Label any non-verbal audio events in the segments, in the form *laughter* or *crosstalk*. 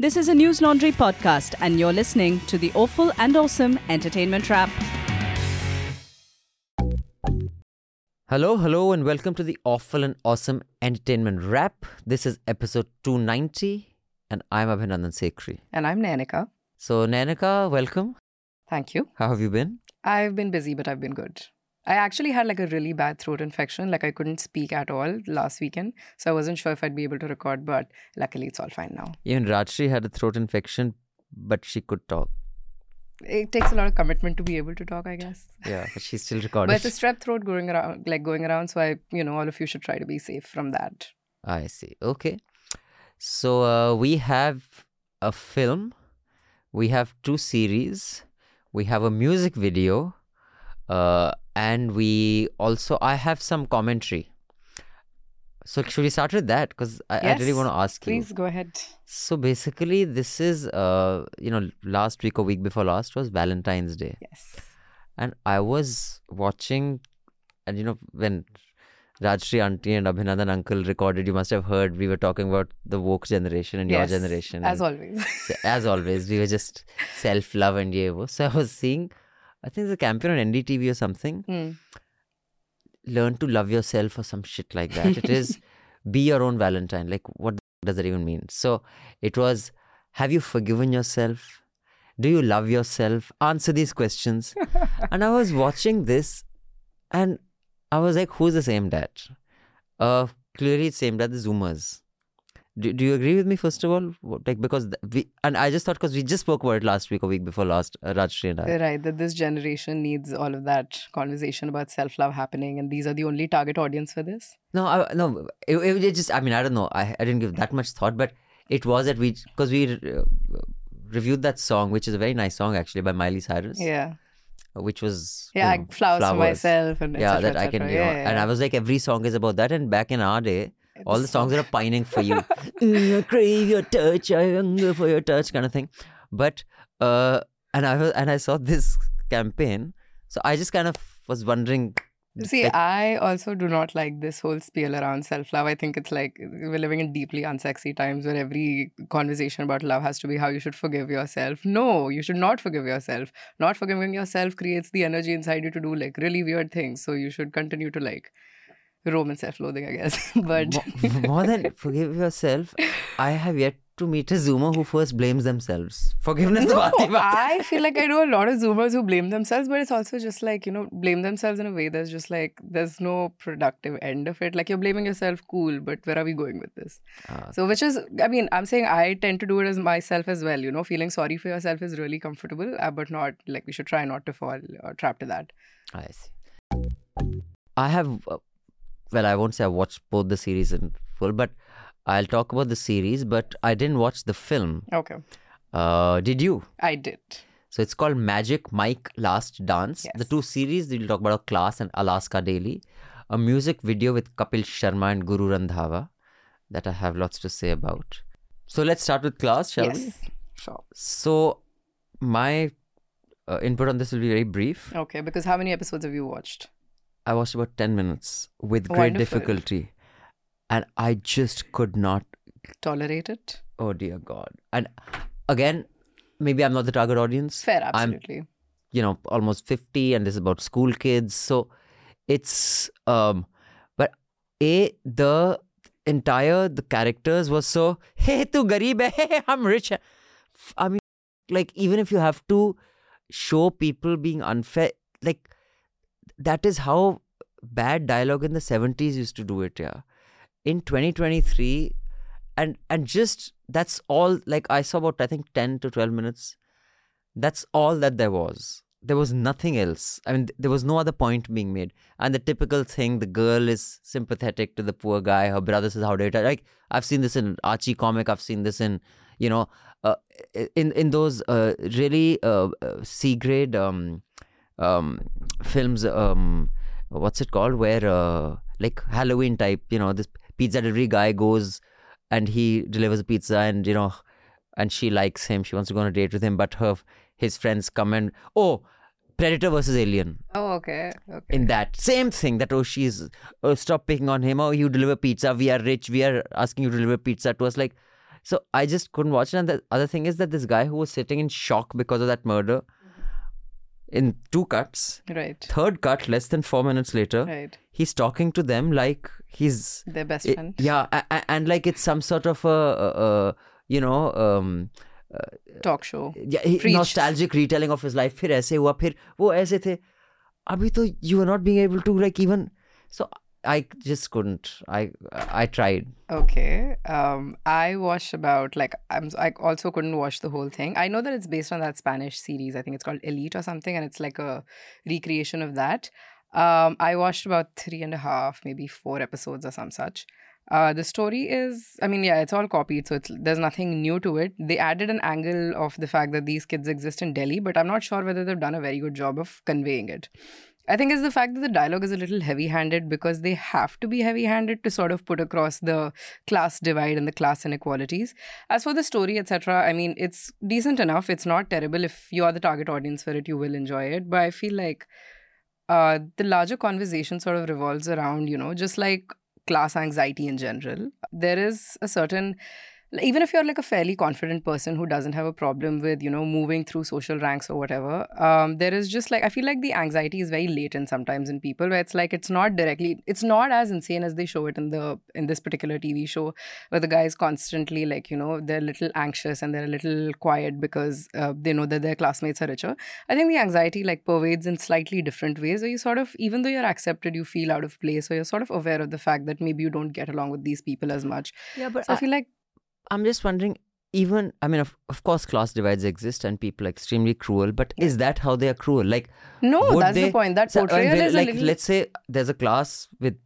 This is a News Laundry podcast, and you're listening to the Awful and Awesome Entertainment Wrap. Hello, hello, and welcome to the Awful and Awesome Entertainment Wrap. This is episode 290, and I'm Abhinandan Sekhri. And I'm Nainika. So, Nainika, welcome. Thank you. How have you been? I've been busy, but I've been good. I actually had like a really bad throat infection. Like I couldn't speak at all last weekend. So I wasn't sure if I'd be able to record, but luckily it's all fine now. Even Rajshri had a throat infection, but she could talk. It takes a lot of commitment to be able to talk, I guess. Yeah, but she's still *laughs* recording. But it's a strep throat going around, like going around. So I, you know, all of you should try to be safe from that. I see. Okay. So uh, we have a film, we have two series, we have a music video, uh, and we also I have some commentary. So should we start with that? Because I, I really want to ask you. Please go ahead. So basically, this is uh, you know, last week or week before last was Valentine's Day, Yes. and I was watching, and you know when Rajshri auntie and Abhinandan uncle recorded, you must have heard we were talking about the woke generation and yes. your generation. As always. *laughs* as always, we were just self love and ye wo. So I was seeing, I think it's a campaign on NDTV or something. Hmm. Learn to love yourself or some shit like that. It is *laughs* be your own Valentine. Like what does that even mean? So it was, have you forgiven yourself? Do you love yourself? Answer these questions. *laughs* and I was watching this, and I was like, who's the same dad? Uh, clearly it's same dad, the Zoomers. Do, do you agree with me first of all? Like because we and I just thought because we just spoke about it last week or week before last, uh, Rajshri and I. Right, that this generation needs all of that conversation about self love happening, and these are the only target audience for this. No, I, no, it, it, just I mean I don't know. I, I didn't give that much thought, but it was that we because we uh, reviewed that song, which is a very nice song actually by Miley Cyrus, Yeah. which was you Yeah, know, I- flowers, for myself and yeah, cetera, that I can, you know, yeah, yeah, and I was like, every song is about that. And back in our day, all the songs are pining for you. "Mm, I crave your touch, I hunger for your touch, kind of thing. But uh, and I was, and I saw this campaign, so I just kind of was wondering. See, like, I also do not like this whole spiel around self love. I think it's like we're living in deeply unsexy times where every conversation about love has to be how you should forgive yourself. No, you should not forgive yourself. Not forgiving yourself creates the energy inside you to do like really weird things. So you should continue to like roam in self loathing, I guess. *laughs* but Mo- more than forgive yourself, *laughs* I have yet to meet a Zoomer who first blames themselves. Forgiveness No, baat hi baat hai. I *laughs* feel like I know a lot of Zoomers who blame themselves, but it's also just like, you know, blame themselves in a way that's just like, there's no productive end of it. Like, you're blaming yourself, cool, but where are we going with this? Ah, So, which is, I mean, I'm saying I tend to do it as myself as well, you know, feeling sorry for yourself is really comfortable, uh, but not like we should try not to fall or trap to that. I see. I have, uh, well, I won't say I watched both the series in full, but I'll talk about the series. But I didn't watch the film. Okay. Uh, did you? I did. So it's called Magic Mike Last Dance. The two series we'll talk about are Class and Alaska Daily. A music video with Kapil Sharma and Guru Randhawa that I have lots to say about. So let's start with Class, shall we? yes. Sure. So my uh, input on this will be very brief. Okay. Because how many episodes have you watched? I watched about 10 minutes with great Wonderful. difficulty. And I just could not. Tolerate it? Oh, dear God. And again, maybe I'm not the target audience. Fair, I'm, absolutely. you know, almost 50 and this is about school kids. So it's, um, but A, the entire, the characters was so, *laughs* hey, tu garib hai, *laughs* hey, I'm rich. I mean, like, even if you have to show people being unfair, like, that is how bad dialogue in the 70s used to do it yeah. In 2023 and and just that's all like i saw about i think 10 to 12 minutes. That's all that there was. There was nothing else. I mean there was no other point being made. And the typical thing the girl is sympathetic to the poor guy her brother says how dare you like i've seen this in archie comic i've seen this in you know uh, in in those uh, really uh, uh, c grade um um films um what's it called where uh, like halloween type you know this pizza delivery guy goes and he delivers a pizza and you know and she likes him she wants to go on a date with him but her his friends come and oh predator versus alien Oh, okay. Okay. in that same thing that oh she's oh stop picking on him oh you deliver pizza we are rich we are asking you to deliver pizza to us like So I just couldn't watch it. And the other thing is that this guy who was sitting in shock because of that murder, in two cuts, Right. third cut, less than four minutes later, Right. he's talking to them like he's Their best I- friend. yeah, a- a- and like it's some sort of a, a, a you know, um, Talk show. yeah, he- Preach. nostalgic retelling of his life. फिर ऐसे हुआ, फिर वो ऐसे थे. अभी तो you were not being able to like even. So I just couldn't. I I tried. Okay. Um, I watched about like I'm. I also couldn't watch the whole thing. I know that it's based on that Spanish series. I think it's called Elite or something, and it's like a recreation of that. Um, I watched about three and a half, maybe four episodes or some such. Uh, the story is, I mean, yeah, it's all copied, so it's there's nothing new to it. They added an angle of the fact that these kids exist in Delhi, but I'm not sure whether they've done a very good job of conveying it. I think it's the fact that the dialogue is a little heavy handed because they have to be heavy handed to sort of put across the class divide and the class inequalities. As for the story, etc., I mean, it's decent enough. It's not terrible. If you are the target audience for it, you will enjoy it. But I feel like uh, the larger conversation sort of revolves around, you know, just like class anxiety in general. There is a certain even if you're like a fairly confident person who doesn't have a problem with you know moving through social ranks or whatever um, there is just like i feel like the anxiety is very latent sometimes in people where it's like it's not directly it's not as insane as they show it in the in this particular tv show where the guy is constantly like you know they're a little anxious and they're a little quiet because uh, they know that their classmates are richer. I think the anxiety like pervades in slightly different ways where you sort of even though you're accepted you feel out of place or you're sort of aware of the fact that maybe you don't get along with these people as much. Yeah, but so i feel like I'm just wondering. Even I mean, of, of course, class divides exist and people are extremely cruel. But is that how they are cruel? Like, No, that's the point. That So, portrayal will- is like, little- let's say there's a class with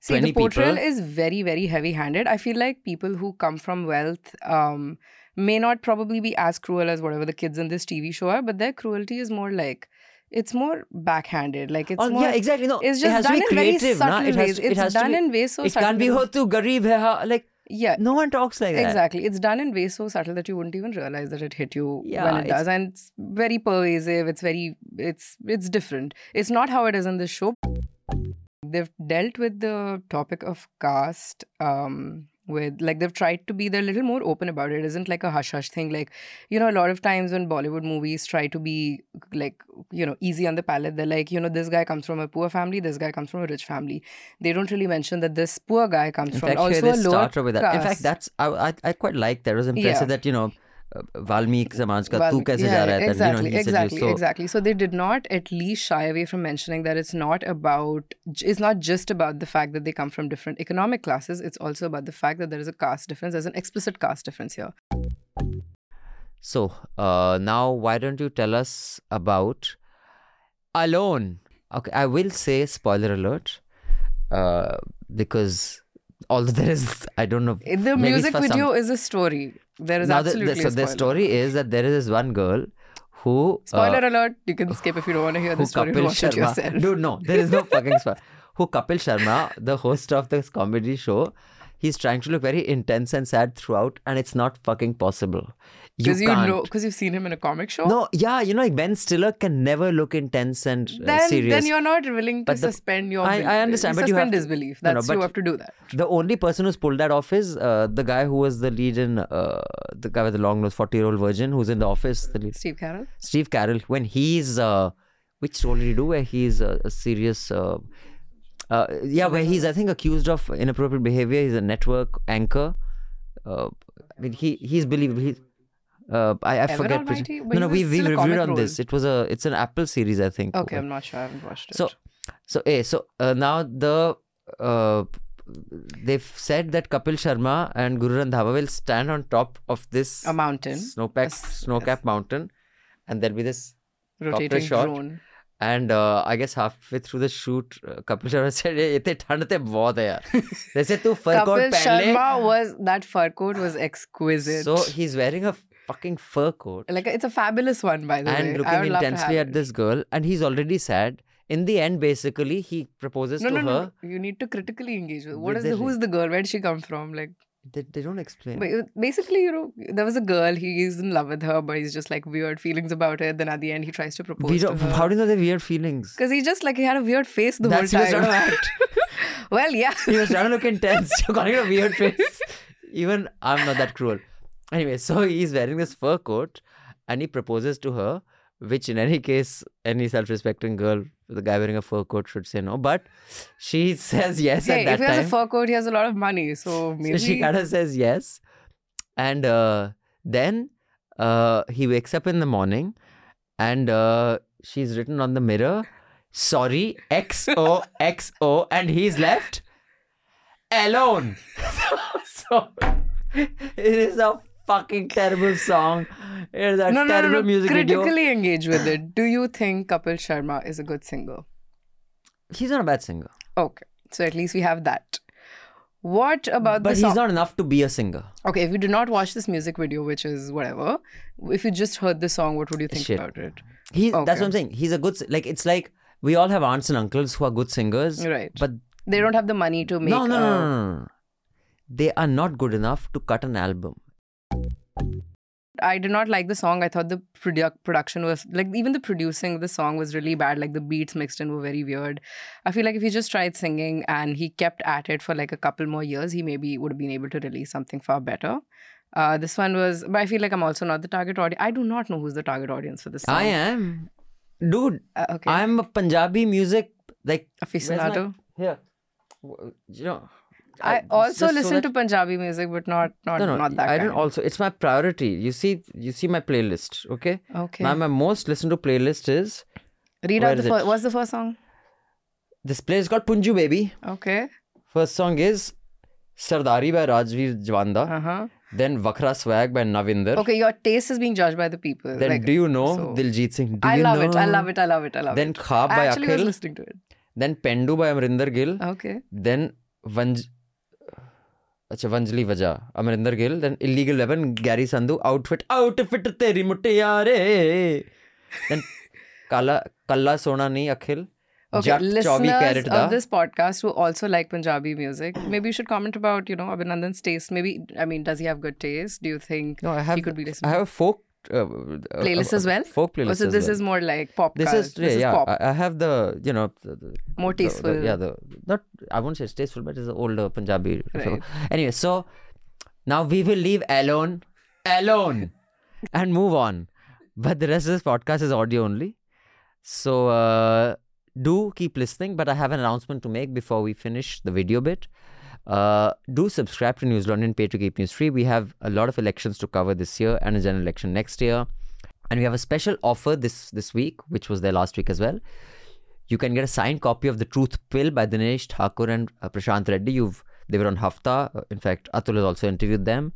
See, 20 the portrayal people. is very, very heavy handed. I feel like people who come from wealth um, may not probably be as cruel as whatever the kids in this TV show are, but their cruelty is more like, it's more backhanded. Like, it's Oh, more. yeah, exactly. No, It's it just has done to be in very subtle na? It has, ways. it It's has done be, in ways so It subtle can't be ho tu gareeb hai ha. Like Yeah. no one talks like that. Exactly. It's done in ways so subtle that you wouldn't even realize that it hit you Yeah, when it does. And it's very pervasive. It's very it's it's different. It's not how it is in the show. They've dealt with the topic of caste um with like they've tried to be they're a little more open about it. It isn't like a hush hush thing. Like, you know, a lot of times when Bollywood movies try to be like, you know, easy on the palate, they're like, you know, this guy comes from a poor family, this guy comes from a rich family. They don't really mention that this poor guy comes In from fact, also a lower started with that. In fact, that's I, I I quite like that. It was impressive Yeah. that you know, Valmiki Samaj ka tu Valmiki- kaise yeah, ja raha hai? Exactly, you know, he exactly. So, exactly. So they did not at least shy away from mentioning that it's not about, it's not just about the fact that they come from different economic classes. It's also about the fact that there is a caste difference. There's an explicit caste difference here. So uh, now, why don't you tell us about Alone? Okay, I will say spoiler alert uh, because although there is, I don't know. The music some- video is a story. There is now absolutely the, so the story is that there is this one girl who Spoiler uh, alert. You can skip if you don't want to hear the story. Kapil Watch it Sharma. yourself. Dude, no, there is no fucking spoiler. Who Kapil Sharma, the host of this comedy show, he's trying to look very intense and sad throughout, and it's not fucking possible. You Because you, can't. know, because you've seen him in a comic show. No, yeah, you know, like Ben Stiller can never look intense and uh, then, serious. then you're not willing to But the- suspend your. I- I understand, but you suspend have to- disbelief. No, no, That's you have to do that. The only person who's pulled that off is uh, the guy who was the lead in uh, the guy with the long nose, forty-year-old virgin, who's in the office. The lead. Steve Carell. Steve Carell. When he's uh, which role did he do? Where he's a, a serious. Uh, uh, yeah, where he's I think accused of inappropriate behavior. He's a network anchor. Uh, I mean, he he's believable. He's, uh, I, I Ever forget. Almighty? No, no, we we reviewed on role. this. It was a it's an Apple series, I think. Okay, I'm not sure. I haven't watched it. So, so eh, so uh, now the uh, they've said that Kapil Sharma and Guru Randhawa will stand on top of this a mountain, snowpack Yes, snowcap mountain, and there'll be this. rotating drone. And uh, I guess halfway through the shoot, uh, Kapil Sharma said, "ये इतने ठंड ते बहुत है यार." They said तू fur coat Kapil पहन ले." Sharma was that fur coat was exquisite. So he's wearing a fucking fur coat like it's a fabulous one by the way. and I looking would love to intensely have at it. this girl, and he's already sad. In the end, basically, he proposes No, to no, no, her. no. You need to critically engage with. What With is the the? Who's the girl? Where did she come from? Like, they, they don't explain. but basically, you know, there was a girl. He's in love with her, but he's just like weird feelings about it. Then at the end, he tries to propose We to her. how do you know the weird feelings? Because he just like he had a weird face the That's whole time. *laughs* well, yeah. He was trying to look intense. *laughs* You're calling it a weird face. *laughs* Even I'm not that cruel. Anyway, so he's wearing this fur coat and he proposes to her, which in any case, any self-respecting girl a guy wearing a fur coat should say no. But she *laughs* says yes Hey, at that time. if he has time. a fur coat, he has a lot of money. So *laughs* maybe. So she kind of says yes. And uh, then uh, he wakes up in the morning and uh, she's written on the mirror, sorry, XO, *laughs* XO, and he's left alone. so it is a fucking terrible song. It is a no, no, no, terrible no. music video. Critically engage with it. Do you think Kapil Sharma is a good singer? He's not a bad singer. Okay. So at least we have that. What about But the he's not enough to be a singer. Okay, if you did not watch this music video, which is whatever, if you just heard the song, what would you think Shit. about it? He, That's what I'm saying. He's a good, like, it's like we all have aunts and uncles who are good singers. Right. But They don't have the money to make. no, no, no, a- no, no, no. They are not good enough to cut an album. I did not like the song. I thought the produ- production was like even the producing of the song was really bad. Like the beats mixed in were very weird. I feel like if he just tried singing and he kept at it for like a couple more years, he maybe would have been able to release something far better. Uh, this one was, but I feel like I'm also not the target audience. I do not know who's the target audience for this song. I am. Dude, Uh, okay. I'm a Punjabi music, like, aficionado. W- You know. I also so listen that- to Punjabi music, but not not No, no, not that. I don't also. It's my priority. You see, you see my playlist, okay? Okay. My, my most listened to playlist is Read out the first. What's the first song? this playlist called Punju Baby. Okay. First song is Sardari by Rajvir Jawanda. Uh huh. Then Vakra Swag by Navinder. Okay, your taste is being judged by the people. Then like, Do You Know so- Diljit Singh. Do I love it. I love it. I love it. I love it Then it. Khab I by actually was Akhil. listening to it. Then Pendu by Amrinder Gill. Okay. Then Vanj. अच्छा वंजली वजह Amrinder Gill then illegal weapon Garry Sandhu outfit outfit तेरी मुटियारे then काला कल्ला सोना नहीं Akhil Okay, जट चौबी listeners कैरेट दा of this podcast who also like Punjabi music, maybe you should comment about, you know, Abhinandan's taste. Maybe, I mean, does he have good taste? Do you think no I have he could be I listening? have a folk uh, uh, Playlist uh, as well? folk Oh, playlist so as this well. is more like pop. this cars. is yeah, yeah pop. I, I have the you know the, the, More the- the- tasteful. yeah the not I won't say it's tasteful but it's an older Punjabi Right. anyway so now we will leave alone alone and move on but the rest of this podcast is audio only so uh, do keep listening but I have an announcement to make before we finish the video bit uh, do subscribe to News Laundry pay to keep news free. We have a lot of elections to cover this year and a general election next year. And we have a special offer this this week which was there last week as well. You can get a signed copy of the truth pill by dinesh thakur and uh, prashant reddy. You've they were on hafta. Uh, in fact atul has also interviewed them.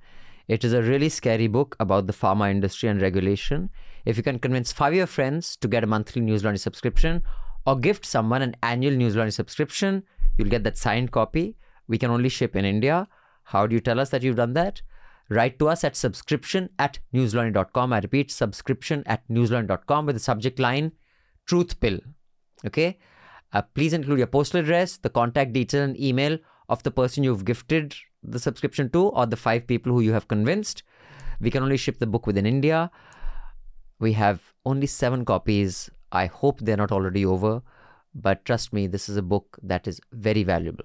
It is a really scary book about the pharma industry and regulation. If you can convince five of your friends to get a monthly news Laundry subscription or gift someone an annual news Laundry subscription you'll get that signed copy we can only ship in india how do you tell us that you've done that write to us at subscription at newslaundry.com. I repeat, subscription at newslaundry.com with the subject line truth pill. Okay. Uh, please include your postal address, the contact detail, and email of the person you've gifted the subscription to, or the five people who you have convinced. We can only ship the book within India. We have only seven copies. I hope they're not already over, but trust me, this is a book that is very valuable.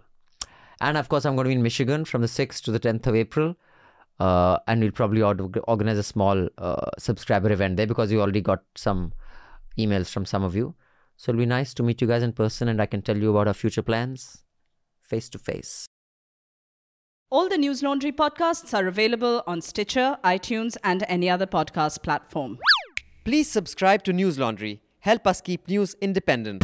And of course, I'm going to be in Michigan from the 6th to the 10th of April. Uh, and we'll probably organize a small uh, subscriber event there because we already got some emails from some of you. So it'll be nice to meet you guys in person and I can tell you about our future plans face to face. All the News Laundry podcasts are available on Stitcher, iTunes, and any other podcast platform. Please subscribe to News Laundry. Help us keep news independent.